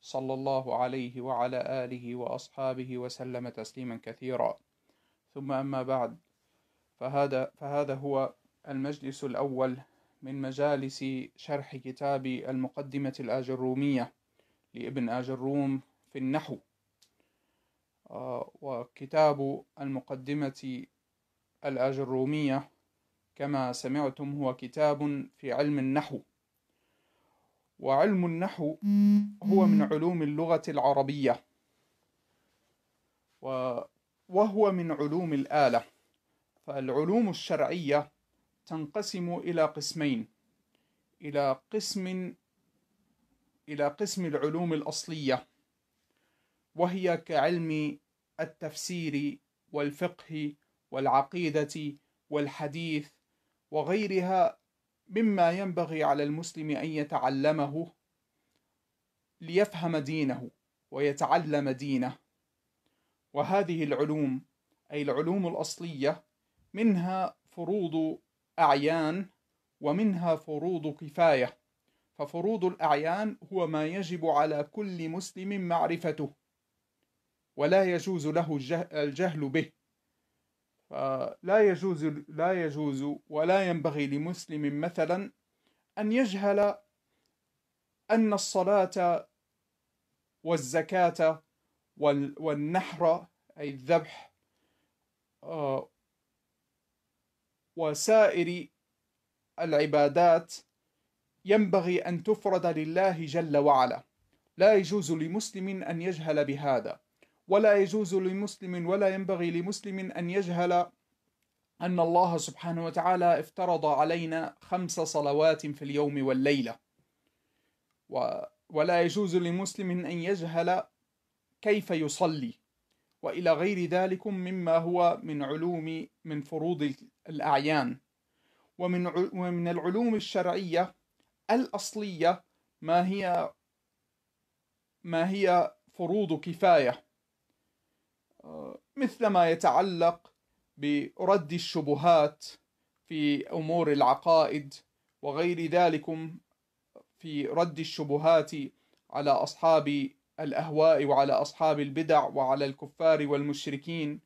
صلى الله عليه وعلى آله وأصحابه وسلم تسليما كثيرا. ثم أما بعد فهذا فهذا هو المجلس الأول من مجالس شرح كتاب المقدمة الآجرومية لابن آجروم في النحو. وكتاب المقدمة الآجرومية كما سمعتم هو كتاب في علم النحو. وعلم النحو هو من علوم اللغة العربية. وهو من علوم الآلة. فالعلوم الشرعية تنقسم إلى قسمين. إلى قسم إلى قسم العلوم الأصلية. وهي كعلم التفسير والفقه والعقيدة والحديث وغيرها مما ينبغي على المسلم أن يتعلمه ليفهم دينه ويتعلم دينه. وهذه العلوم أي العلوم الأصلية منها فروض أعيان ومنها فروض كفاية. ففروض الأعيان هو ما يجب على كل مسلم معرفته ولا يجوز له الجهل به. فلا يجوز لا يجوز ولا ينبغي لمسلم مثلا أن يجهل أن الصلاة والزكاة والنحر أي الذبح وسائر العبادات ينبغي أن تفرد لله جل وعلا. لا يجوز لمسلم أن يجهل بهذا. ولا يجوز لمسلم ولا ينبغي لمسلم أن يجهل أن الله سبحانه وتعالى افترض علينا خمس صلوات في اليوم والليلة. ولا يجوز لمسلم أن يجهل كيف يصلي. وإلى غير ذلك مما هو من علوم من فروض الأعيان. ومن ومن العلوم الشرعية الأصلية ما هي ما هي فروض كفاية. مثل ما يتعلق برد الشبهات في أمور العقائد وغير ذلك في رد الشبهات على أصحاب الأهواء وعلى أصحاب البدع وعلى الكفار والمشركين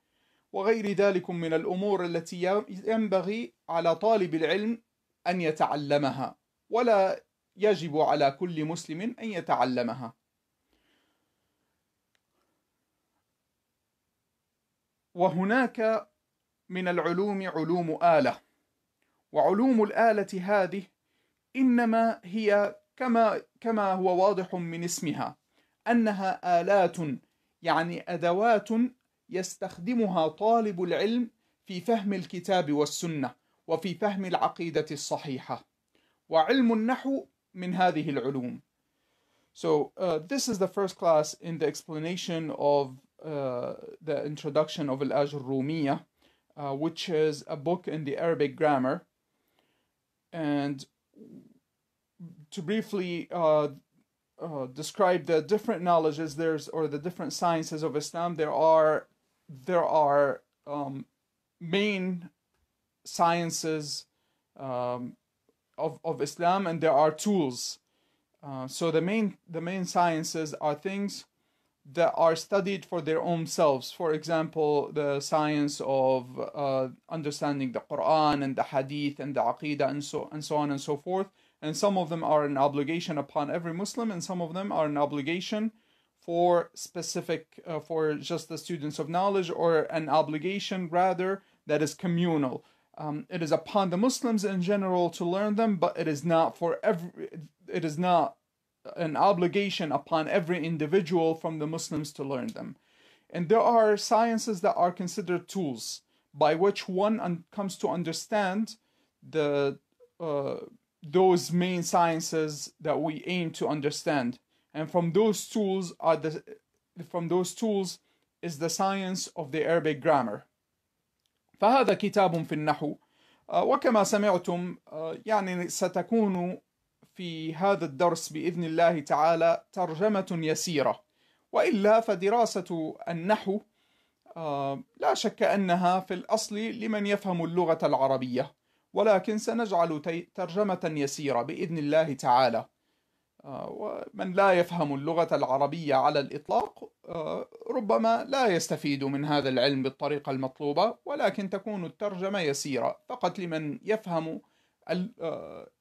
وغير ذلك من الأمور التي ينبغي على طالب العلم أن يتعلمها ولا يجب على كل مسلم أن يتعلمها. وهناك من العلوم علوم آلة. وعلوم الآلة هذه إنما هي كما كما هو واضح من اسمها أنها آلات يعني أدوات يستخدمها طالب العلم في فهم الكتاب والسنة وفي فهم العقيدة الصحيحة. وعلم النحو من هذه العلوم. So uh, this is the first class in the explanation of the introduction of Al-Ajr Rumiya, uh, which is a book in the Arabic grammar. And to briefly uh, describe the different knowledges there's or the different sciences of Islam, there are there are um, main sciences um, of, of Islam and there are tools. so the main the main sciences are things that are studied for their own selves. For example, the science of uh, understanding the Quran and the Hadith and the Aqidah and so and so on and so forth. And some of them are an obligation upon every Muslim, and some of them are an obligation for specific uh, for just the students of knowledge, or an obligation rather that is communal. Um, it is upon the Muslims in general to learn them, but it is not for every. It is not an obligation upon every individual from the Muslims to learn them. And there are sciences that are considered tools by which one un- comes to understand the uh, those main sciences that we aim to understand. And from those tools are the from those tools is the science of the Arabic grammar فهذا كتاب في النحو وكما سمعتم يعني ستكون في هذا الدرس بإذن الله تعالى ترجمة يسيرة. وإلا فدراسة النحو لا شك أنها في الأصل لمن يفهم اللغة العربية. ولكن سنجعل ترجمة يسيرة بإذن الله تعالى. ومن لا يفهم اللغة العربية على الإطلاق ربما لا يستفيد من هذا العلم بالطريقة المطلوبة ولكن تكون الترجمة يسيرة فقط لمن يفهم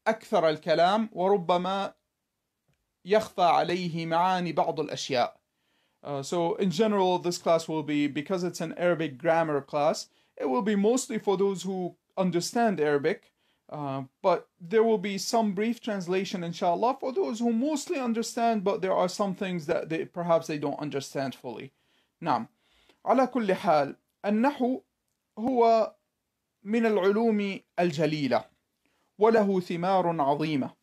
أكثر الكلام وربما يخفى عليه معاني بعض الأشياء. Uh, so in general, this class will be, because it's an Arabic grammar class, it will be mostly for those who understand Arabic, uh, but there will be some brief translation, inshallah, for those who mostly understand, but there are some things that they, perhaps they don't understand fully. نعم. على كل حال, النحو هو من العلوم الجليلة. وله ثمار عظيمة.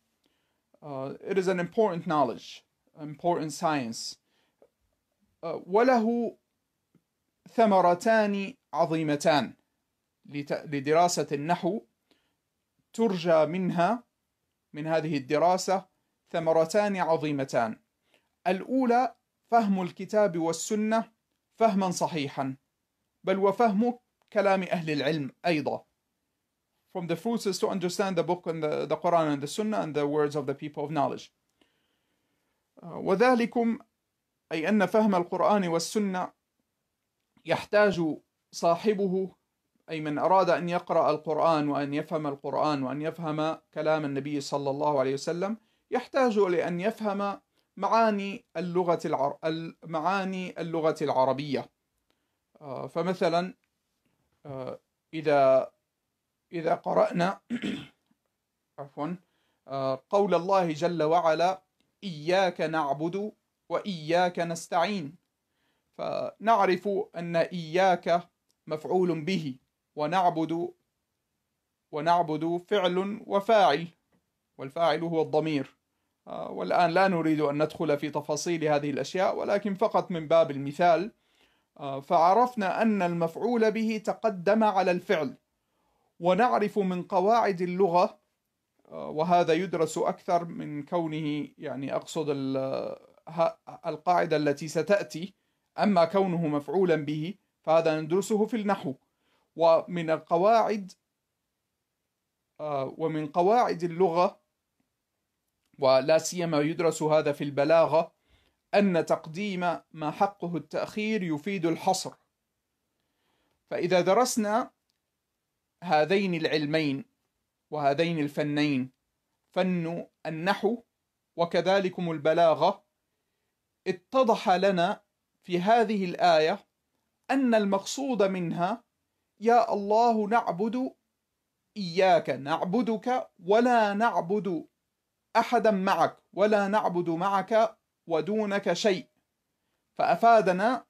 Uh, it is an important knowledge, important science. Uh, وله ثمرتان عظيمتان لدراسة النحو ترجى منها من هذه الدراسة ثمرتان عظيمتان. الأولى فهم الكتاب والسنة فهما صحيحا بل وفهم كلام أهل العلم أيضا. From the fruits is to understand the book and the, the Quran and the Sunnah and the words of the people of knowledge. وذلكم أي أن فهم القرآن والسنة يحتاج صاحبه أي من أراد أن يقرأ القرآن وأن يفهم القرآن وأن يفهم كلام النبي صلى الله عليه وسلم يحتاج لأن يفهم معاني اللغة العر... معاني اللغة العربية فمثلا إذا إذا قرأنا عفوا قول الله جل وعلا إياك نعبد وإياك نستعين. فنعرف أن إياك مفعول به ونعبد ونعبد فعل وفاعل والفاعل هو الضمير. والآن لا نريد أن ندخل في تفاصيل هذه الأشياء ولكن فقط من باب المثال. فعرفنا أن المفعول به تقدم على الفعل. ونعرف من قواعد اللغة وهذا يدرس أكثر من كونه يعني أقصد القاعدة التي ستأتي أما كونه مفعولا به فهذا ندرسه في النحو. ومن القواعد ومن قواعد اللغة ولا سيما يدرس هذا في البلاغة أن تقديم ما حقه التأخير يفيد الحصر. فإذا درسنا هذين العلمين وهذين الفنين فن النحو وكذلكم البلاغة اتضح لنا في هذه الآية أن المقصود منها يا الله نعبد إياك نعبدك ولا نعبد أحدا معك ولا نعبد معك ودونك شيء. فأفادنا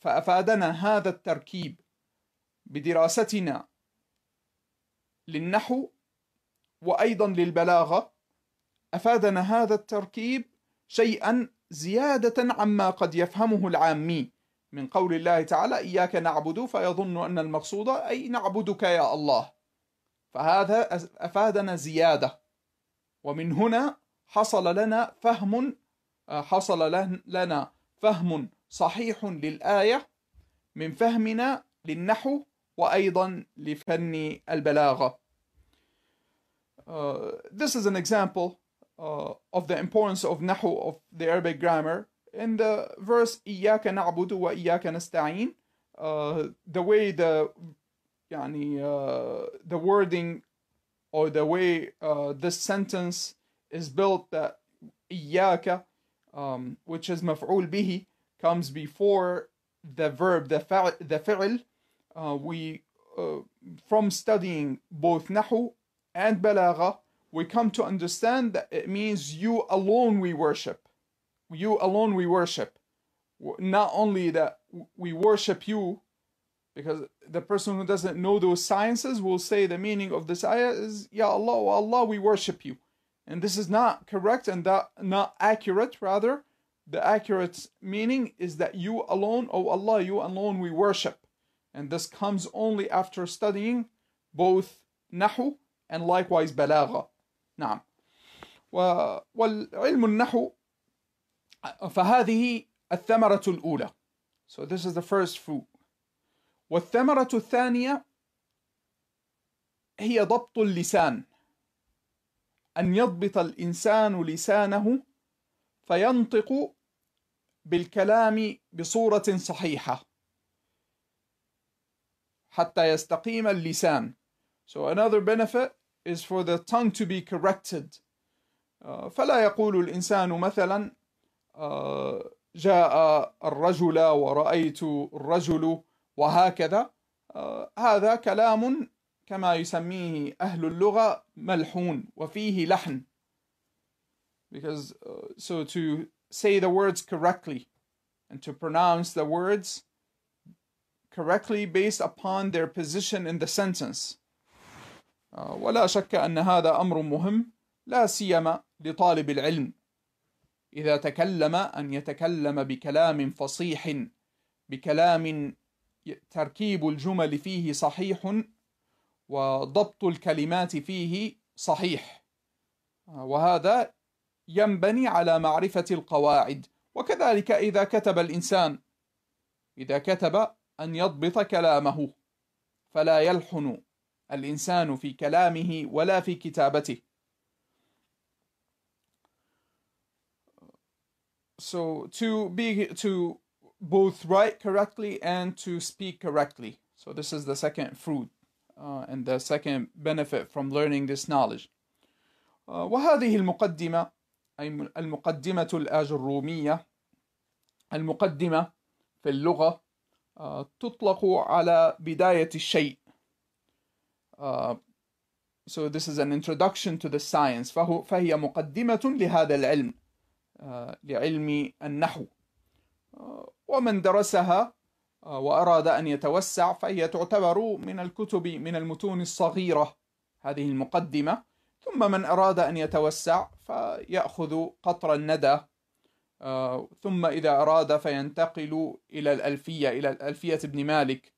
فأفادنا هذا التركيب بدراستنا للنحو وأيضا للبلاغة أفادنا هذا التركيب شيئا زيادة عما قد يفهمه العامي. من قول الله تعالى إياك نعبد فيظن أن المقصود أي نعبدك يا الله فهذا أفادنا زيادة. ومن هنا حصل لنا فهم حصل لنا فهم صحيح للآية من فهمنا للنحو وأيضا لفن البلاغة. Uh, this is an example uh, of the importance of nahu of the Arabic grammar. In the verse إياك نعبد وإياك نستعين uh, the way the يعني uh, the wording or the way uh, this sentence is built that إياك um, which is مفعول به comes before the verb the فعل, the فعل uh, we uh, from studying both nahu and balagha we come to understand that it means you alone we worship. You alone we worship. Not only that we worship you because the person who doesn't know those sciences will say the meaning of this ayah is ya allah oh allah we worship you. And this is not correct and that not accurate rather. The accurate meaning is that you alone, O Allah, you alone we worship. And this comes only after studying both نحو and likewise بلاغة. نعم. والعلم النحو فهذه الثمرة الأولى. So this is the first fruit. والثمرة الثانية هي ضبط اللسان. أن يضبط الإنسان لسانه فينطق بالكلام بصورة صحيحة حتى يستقيم اللسان. So another benefit is for the tongue to be corrected. Uh, فلا يقول الإنسان مثلا uh, جاء الرجل ورأيت الرجل وهكذا uh, هذا كلام كما يسميه أهل اللغة ملحون وفيه لحن because uh, so to say the words correctly and to pronounce the words correctly based upon their position in the sentence. Uh, ولا شك أن هذا أمر مهم لا سيما لطالب العلم. إذا تكلم أن يتكلم بكلام فصيح بكلام تركيب الجمل فيه صحيح وضبط الكلمات فيه صحيح. وهذا ينبني على معرفة القواعد. وكذلك إذا كتب الإنسان إذا كتب أن يضبط كلامه فلا يلحن الإنسان في كلامه ولا في كتابته So to be to both write correctly and to speak correctly. So this is the second fruit uh, and the second benefit from learning this knowledge. Uh, وهذه المقدمة أي المقدمة الآجرومية المقدمة في اللغة uh, تطلق على بداية الشيء. Uh, so this is an introduction to the science. فهو فهي مقدمة لهذا العلم uh, لعلم النحو. uh, ومن درسها وأراد أن يتوسع فهي تعتبر من الكتب من المتون الصغيرة هذه المقدمة. ثم من أراد أن يتوسع فيأخذ قطر الندى. ثم إذا أراد فينتقل إلى الألفية إلى الألفية ابن مالك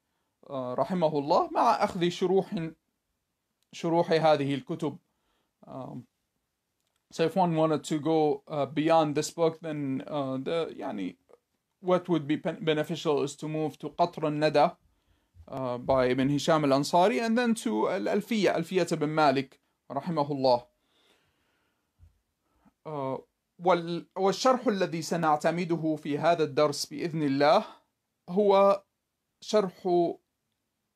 رحمه الله مع أخذ شروح شروح هذه الكتب. So if one wanted to go uh, beyond this book, then uh, the يعني what would be beneficial is to move to قطر الندى uh, by Ibn Hisham al-Ansari and then to ألفية بن مالك رحمه الله. uh, والشرح الذي سنعتمده في هذا الدرس بإذن الله هو شرح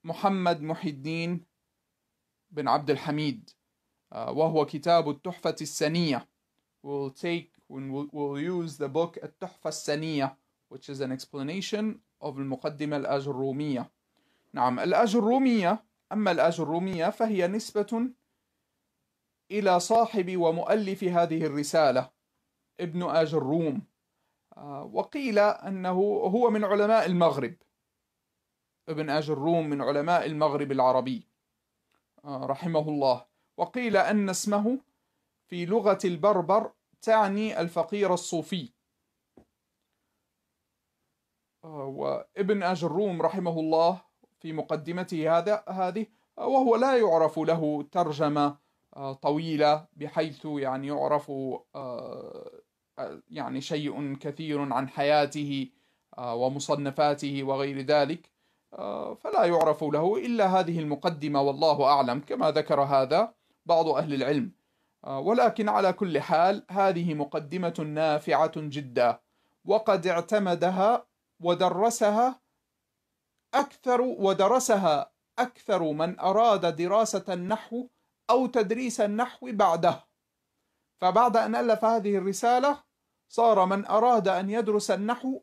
محمد محي الدين بن عبد الحميد uh, وهو كتاب التحفة السنية. We'll take we'll use the book التحفة السنية which is an explanation of المقدمة الأجرومية. نعم الأجرومية أما الأجرومية فهي نسبة إلى صاحب ومؤلف هذه الرسالة. ابن أجروم وقيل أنه هو من علماء المغرب. ابن أجروم من علماء المغرب العربي. رحمه الله. وقيل أن اسمه في لغة البربر تعني الفقير الصوفي. وابن أجروم رحمه الله في مقدمته هذا هذه وهو لا يعرف له ترجمة طويلة بحيث يعني يعرف يعني شيء كثير عن حياته ومصنفاته وغير ذلك. فلا يعرف له إلا هذه المقدمة والله أعلم كما ذكر هذا بعض أهل العلم. ولكن على كل حال هذه مقدمة نافعة جدا وقد اعتمدها ودرسها أكثر ودرسها أكثر من أراد دراسة النحو أو تدريس النحو بعده. فبعد أن ألف هذه الرسالة صار من أراد أن يدرس النحو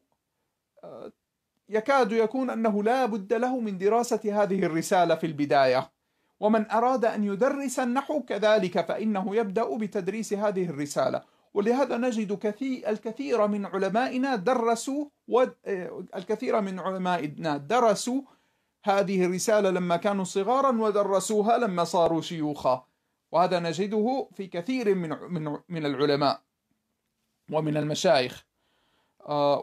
يكاد يكون أنه لا بد له من دراسة هذه الرسالة في البداية. ومن أراد أن يدرس النحو كذلك فإنه يبدأ بتدريس هذه الرسالة. ولهذا نجد كثير الكثير من علمائنا درسوا الكثير من علمائنا درسوا هذه الرسالة لما كانوا صغارا ودرسوها لما صاروا شيوخا. وهذا نجده في كثير من من من العلماء. ومن المشايخ.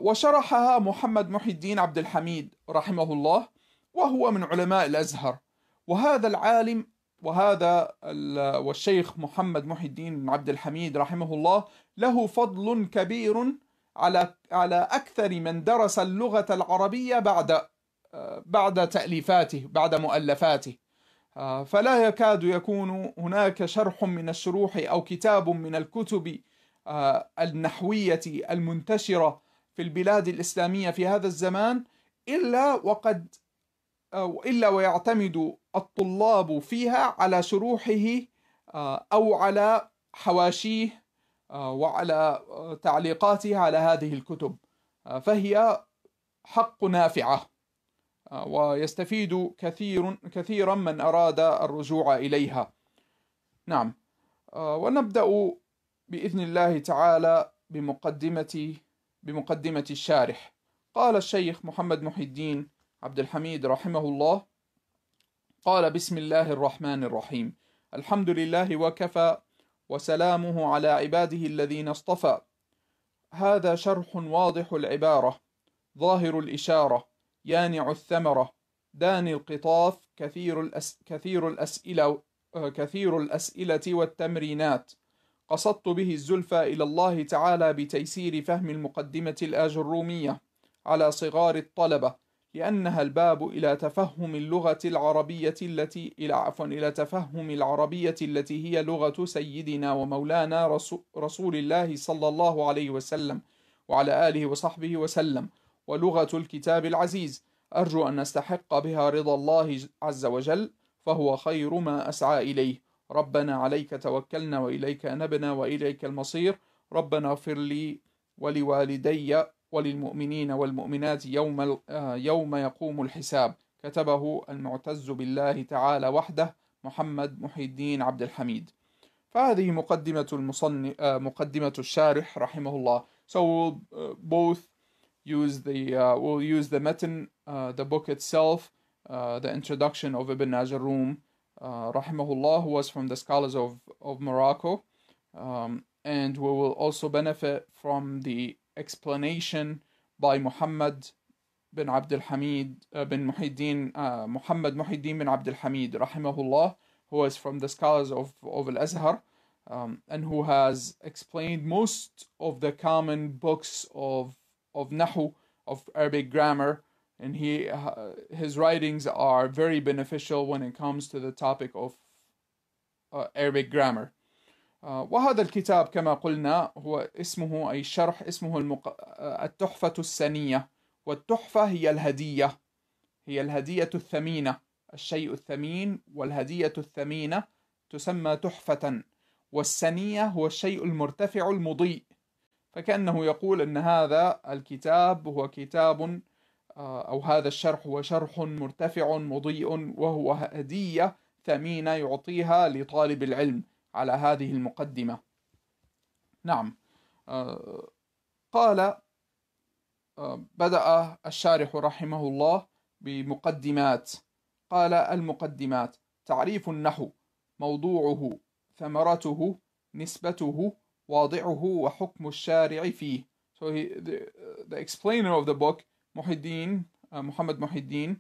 وشرحها محمد محي الدين عبد الحميد رحمه الله وهو من علماء الأزهر. وهذا العالم وهذا والشيخ محمد محي الدين عبد الحميد رحمه الله له فضل كبير على على أكثر من درس اللغة العربية بعد بعد تأليفاته بعد مؤلفاته. فلا يكاد يكون هناك شرح من الشروح أو كتاب من الكتب النحوية المنتشرة في البلاد الإسلامية في هذا الزمان إلا وقد أو إلا ويعتمد الطلاب فيها على شروحه أو على حواشيه وعلى تعليقاته على هذه الكتب. فهي حق نافعة ويستفيد كثير كثيرا من أراد الرجوع إليها. نعم. ونبدأ بإذن الله تعالى بمقدمة بمقدمة الشارح. قال الشيخ محمد محي الدين عبد الحميد رحمه الله قال بسم الله الرحمن الرحيم. الحمد لله وكفى وسلامه على عباده الذين اصطفى. هذا شرح واضح العبارة ظاهر الإشارة يانع الثمرة داني القطاف كثير, الأس كثير الأسئلة كثير الأسئلة والتمرينات. قصدت به الزلفى إلى الله تعالى بتيسير فهم المقدمة الآجرومية على صغار الطلبة لأنها الباب إلى تفهم اللغة العربية التي إلى عفوا إلى تفهم العربية التي هي لغة سيدنا ومولانا رسول الله صلى الله عليه وسلم وعلى آله وصحبه وسلم ولغة الكتاب العزيز. أرجو أن نستحق بها رضا الله عز وجل فهو خير ما أسعى إليه. ربنا عليك توكلنا وإليك نبنا وإليك المصير. ربنا اغفر لي ولوالدي وللمؤمنين والمؤمنات يوم يوم يقوم الحساب. كتبه المعتز بالله تعالى وحده محمد محي الدين عبد الحميد. فهذه مقدمة المصنف مقدمة الشارح رحمه الله. So we'll uh, both use the uh, we'll use the matan uh, the book itself uh, the introduction of Ibn Ajarum uh, rahimahullah who was from the scholars of of Morocco. Um, and we will also benefit from the explanation by Muhammad bin Abdul Hamid uh, bin Muhyiddin uh, Muhammad Muhyiddin bin Abdul Hamid rahimahullah who was from the scholars of, of Al-Azhar um, and who has explained most of the common books of of Nahu of Arabic grammar and he uh, his writings are very beneficial when it comes to the topic of uh, Arabic grammar. وهذا الكتاب كما قلنا هو اسمه أي الشرح اسمه المق... التحفة السنية. والتحفة هي الهدية. هي الهدية الثمينة. الشيء الثمين والهدية الثمينة تسمى تحفة. والسنية هو الشيء المرتفع المضيء. فكأنه يقول أن هذا الكتاب هو كتاب أو هذا الشرح هو شرح مرتفع مضيء وهو هدية ثمينة يعطيها لطالب العلم على هذه المقدمة. نعم. قال بدأ الشارح رحمه الله بمقدمات. قال المقدمات تعريف النحو موضوعه ثمرته نسبته واضعه وحكم الشارع فيه. So he, the, the explainer of the book Muhyiddin uh, Muhammad Muhyiddin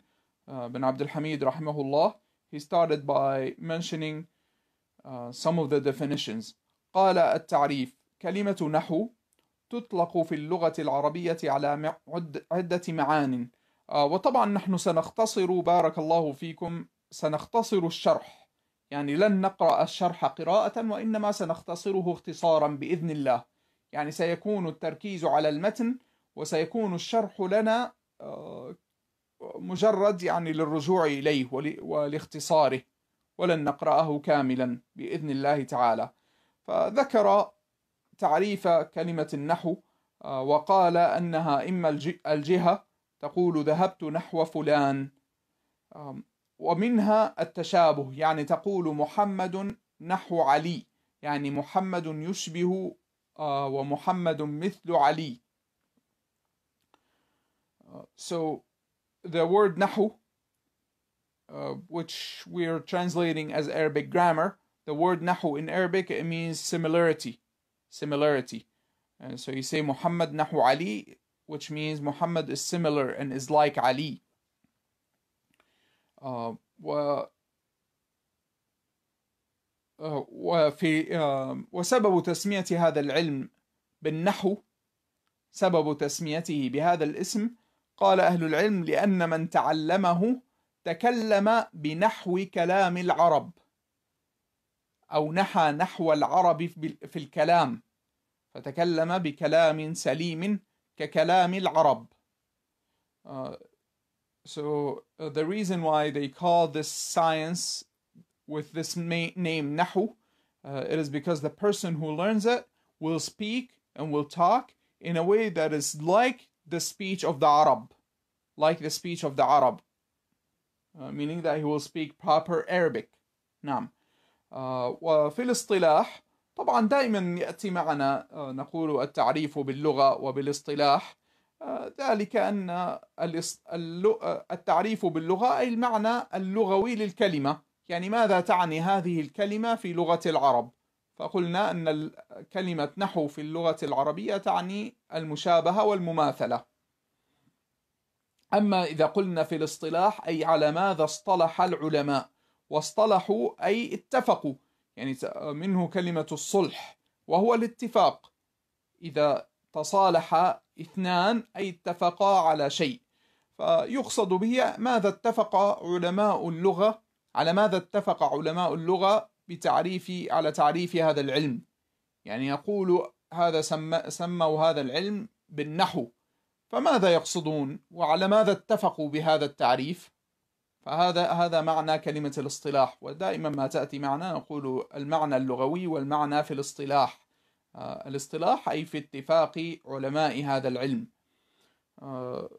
uh, bin Abdul Hamid rahimahullah. He started by mentioning uh, some of the definitions. قال التعريف كلمة نحو تطلق في اللغة العربية على عدة معان. وطبعا نحن سنختصر بارك الله فيكم سنختصر الشرح. يعني لن نقرأ الشرح قراءة وإنما سنختصره اختصارا بإذن الله. يعني سيكون التركيز على المتن وسيكون الشرح لنا مجرد يعني للرجوع إليه ولإختصاره ولن نقرأه كاملا بإذن الله تعالى. فذكر تعريف كلمة النحو وقال أنها إما الجهة تقول ذهبت نحو فلان ومنها التشابه يعني تقول محمد نحو علي يعني محمد يشبه ومحمد مثل علي. so the word nahu uh, which we're translating as Arabic grammar the word nahu in Arabic it means similarity similarity and so you say Muhammad nahu Ali which means Muhammad is similar and is like Ali. Uh, و وفي وسبب تسمية هذا العلم بالنحو سبب تسميته بهذا الاسم قال أهل العلم لأن من تعلمه تكلم بنحو كلام العرب أو نحى نحو العرب في الكلام فتكلم بكلام سليم ككلام العرب uh, so uh, the reason why they call this science with this name nahu uh, it is because the person who learns it will speak and will talk in a way that is like the speech of the Arab. Like the speech of the Arab. Uh, meaning that he will speak proper Arabic. نعم uh, وفي الاصطلاح طبعا دائما يأتي معنا نقول التعريف باللغة وبالاصطلاح ذلك أن التعريف باللغة أي المعنى اللغوي للكلمة. يعني ماذا تعني هذه الكلمة في لغة العرب؟ فقلنا أن كلمة نحو في اللغة العربية تعني المشابهة والمماثلة. أما إذا قلنا في الاصطلاح أي على ماذا اصطلح العلماء؟ واصطلحوا أي اتفقوا. يعني منه كلمة الصلح وهو الاتفاق. إذا تصالح اثنان أي اتفقا على شيء. فيقصد به ماذا اتفق علماء اللغة على ماذا اتفق علماء اللغة بتعريف على تعريف هذا العلم. يعني يقول هذا سمى سموا هذا العلم بالنحو. فماذا يقصدون؟ وعلى ماذا اتفقوا بهذا التعريف؟ فهذا هذا معنى كلمة الاصطلاح. ودائما ما تأتي معنا نقول المعنى اللغوي والمعنى في الاصطلاح. آه، الاصطلاح أي في اتفاق علماء هذا العلم. آه،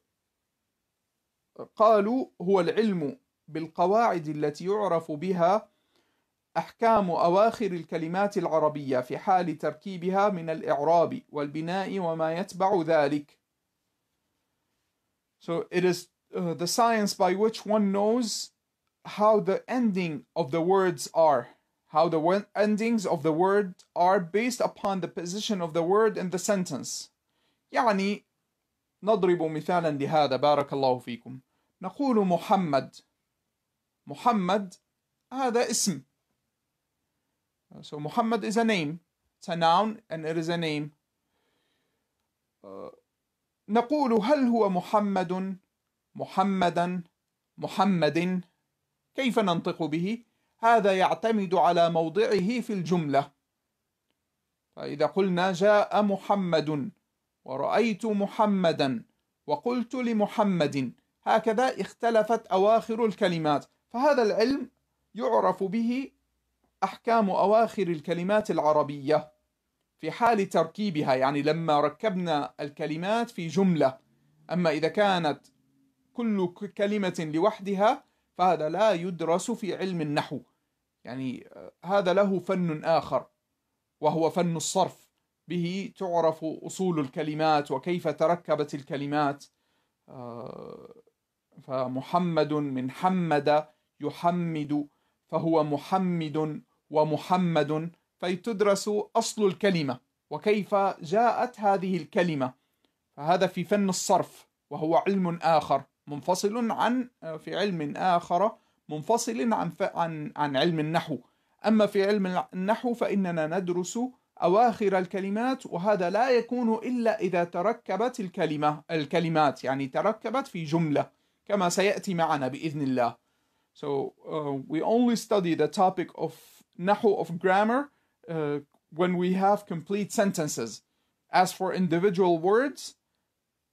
قالوا هو العلم بالقواعد التي يعرف بها أحكام أواخر الكلمات العربية في حال تركيبها من الإعراب والبناء وما يتبع ذلك. So it is uh, the science by which one knows how the ending of the words are, how the endings of the word are based upon the position of the word in the sentence. يعني نضرب مثالا لهذا بارك الله فيكم نقول محمد محمد هذا اسم so Muhammad is a name. It's a noun and it is a name. Uh, نقول هل هو محمد محمدا محمد كيف ننطق به؟ هذا يعتمد على موضعه في الجملة. فإذا قلنا جاء محمد ورأيت محمدا وقلت لمحمد هكذا اختلفت أواخر الكلمات. فهذا العلم يعرف به أحكام أواخر الكلمات العربية في حال تركيبها يعني لما ركبنا الكلمات في جملة. أما إذا كانت كل كلمة لوحدها فهذا لا يدرس في علم النحو. يعني هذا له فن آخر وهو فن الصرف. به تعرف أصول الكلمات وكيف تركبت الكلمات. فمحمد من حمد يحمد فهو محمد ومحمد فيتدرس أصل الكلمة وكيف جاءت هذه الكلمة فهذا في فن الصرف وهو علم آخر منفصل عن في علم آخر منفصل عن عن عن علم النحو أما في علم النحو فإننا ندرس أواخر الكلمات وهذا لا يكون إلا إذا تركبت الكلمة الكلمات يعني تركبت في جملة كما سيأتي معنا بإذن الله. So uh, we only study the topic of nahu of grammar uh, when we have complete sentences. As for individual words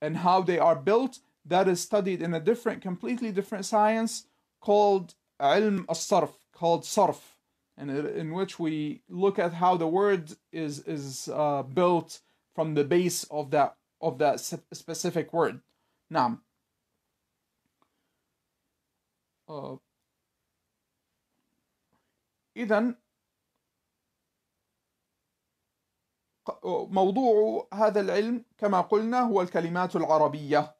and how they are built, that is studied in a different, completely different science called ilm al-sarf, called sarf, and in which we look at how the word is is uh, built from the base of that of that specific word. Nam. Uh, إذا موضوع هذا العلم كما قلنا هو الكلمات العربية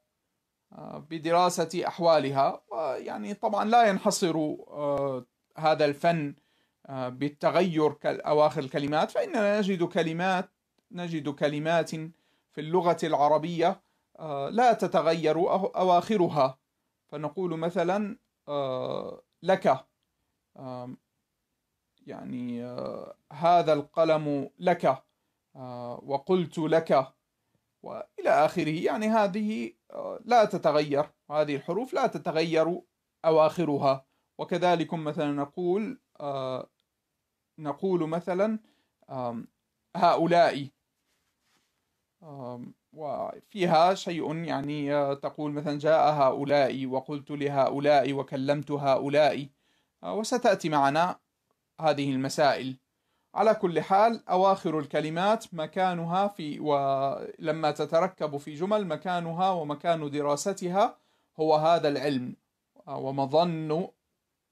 بدراسة أحوالها يعني طبعا لا ينحصر آه، هذا الفن آه، بالتغير أواخر الكلمات فإننا نجد كلمات نجد كلمات في اللغة العربية لا تتغير أواخرها. فنقول مثلا لك يعني هذا القلم لك وقلت لك وإلى آخره. يعني هذه لا تتغير. هذه الحروف لا تتغير أواخرها. وكذلك مثلا نقول نقول مثلا هؤلاء. وفيها شيء يعني تقول مثلا جاء هؤلاء وقلت لهؤلاء وكلمت هؤلاء وستأتي معنا. هذه المسائل. على كل حال أواخر الكلمات مكانها في ولما تتركب في جمل مكانها ومكان دراستها هو هذا العلم. ومظن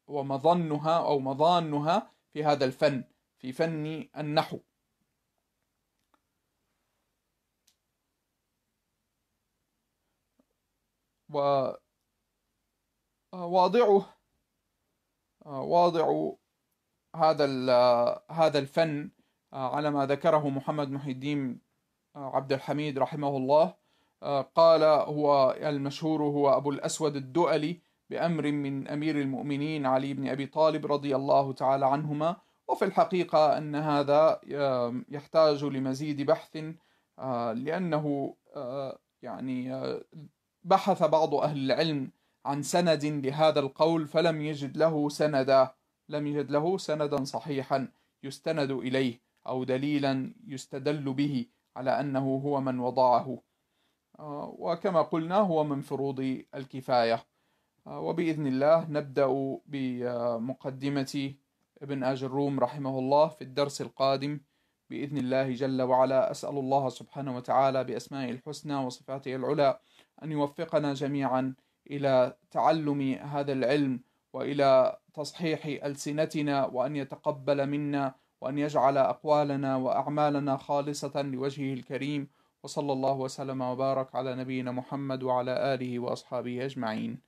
ومظنها أو مظانها في هذا الفن في فن النحو. و واضعه واضع هذا هذا الفن على ما ذكره محمد محي الدين عبد الحميد رحمه الله قال هو المشهور هو أبو الأسود الدؤلي بأمر من أمير المؤمنين علي بن أبي طالب رضي الله تعالى عنهما. وفي الحقيقة أن هذا يحتاج لمزيد بحث لأنه يعني بحث بعض أهل العلم عن سند لهذا القول فلم يجد له سندا. لم يجد له سندا صحيحا يستند إليه أو دليلا يستدل به على أنه هو من وضعه. وكما قلنا هو من فروض الكفاية. وبإذن الله نبدأ بمقدمة ابن آج الروم رحمه الله في الدرس القادم بإذن الله جل وعلا. أسأل الله سبحانه وتعالى بأسمائه الحسنى وصفاته العلى أن يوفقنا جميعا إلى تعلم هذا العلم وإلى تصحيح ألسنتنا وأن يتقبل منا وأن يجعل أقوالنا وأعمالنا خالصة لوجهه الكريم. وصلى الله وسلم وبارك على نبينا محمد وعلى آله وأصحابه أجمعين.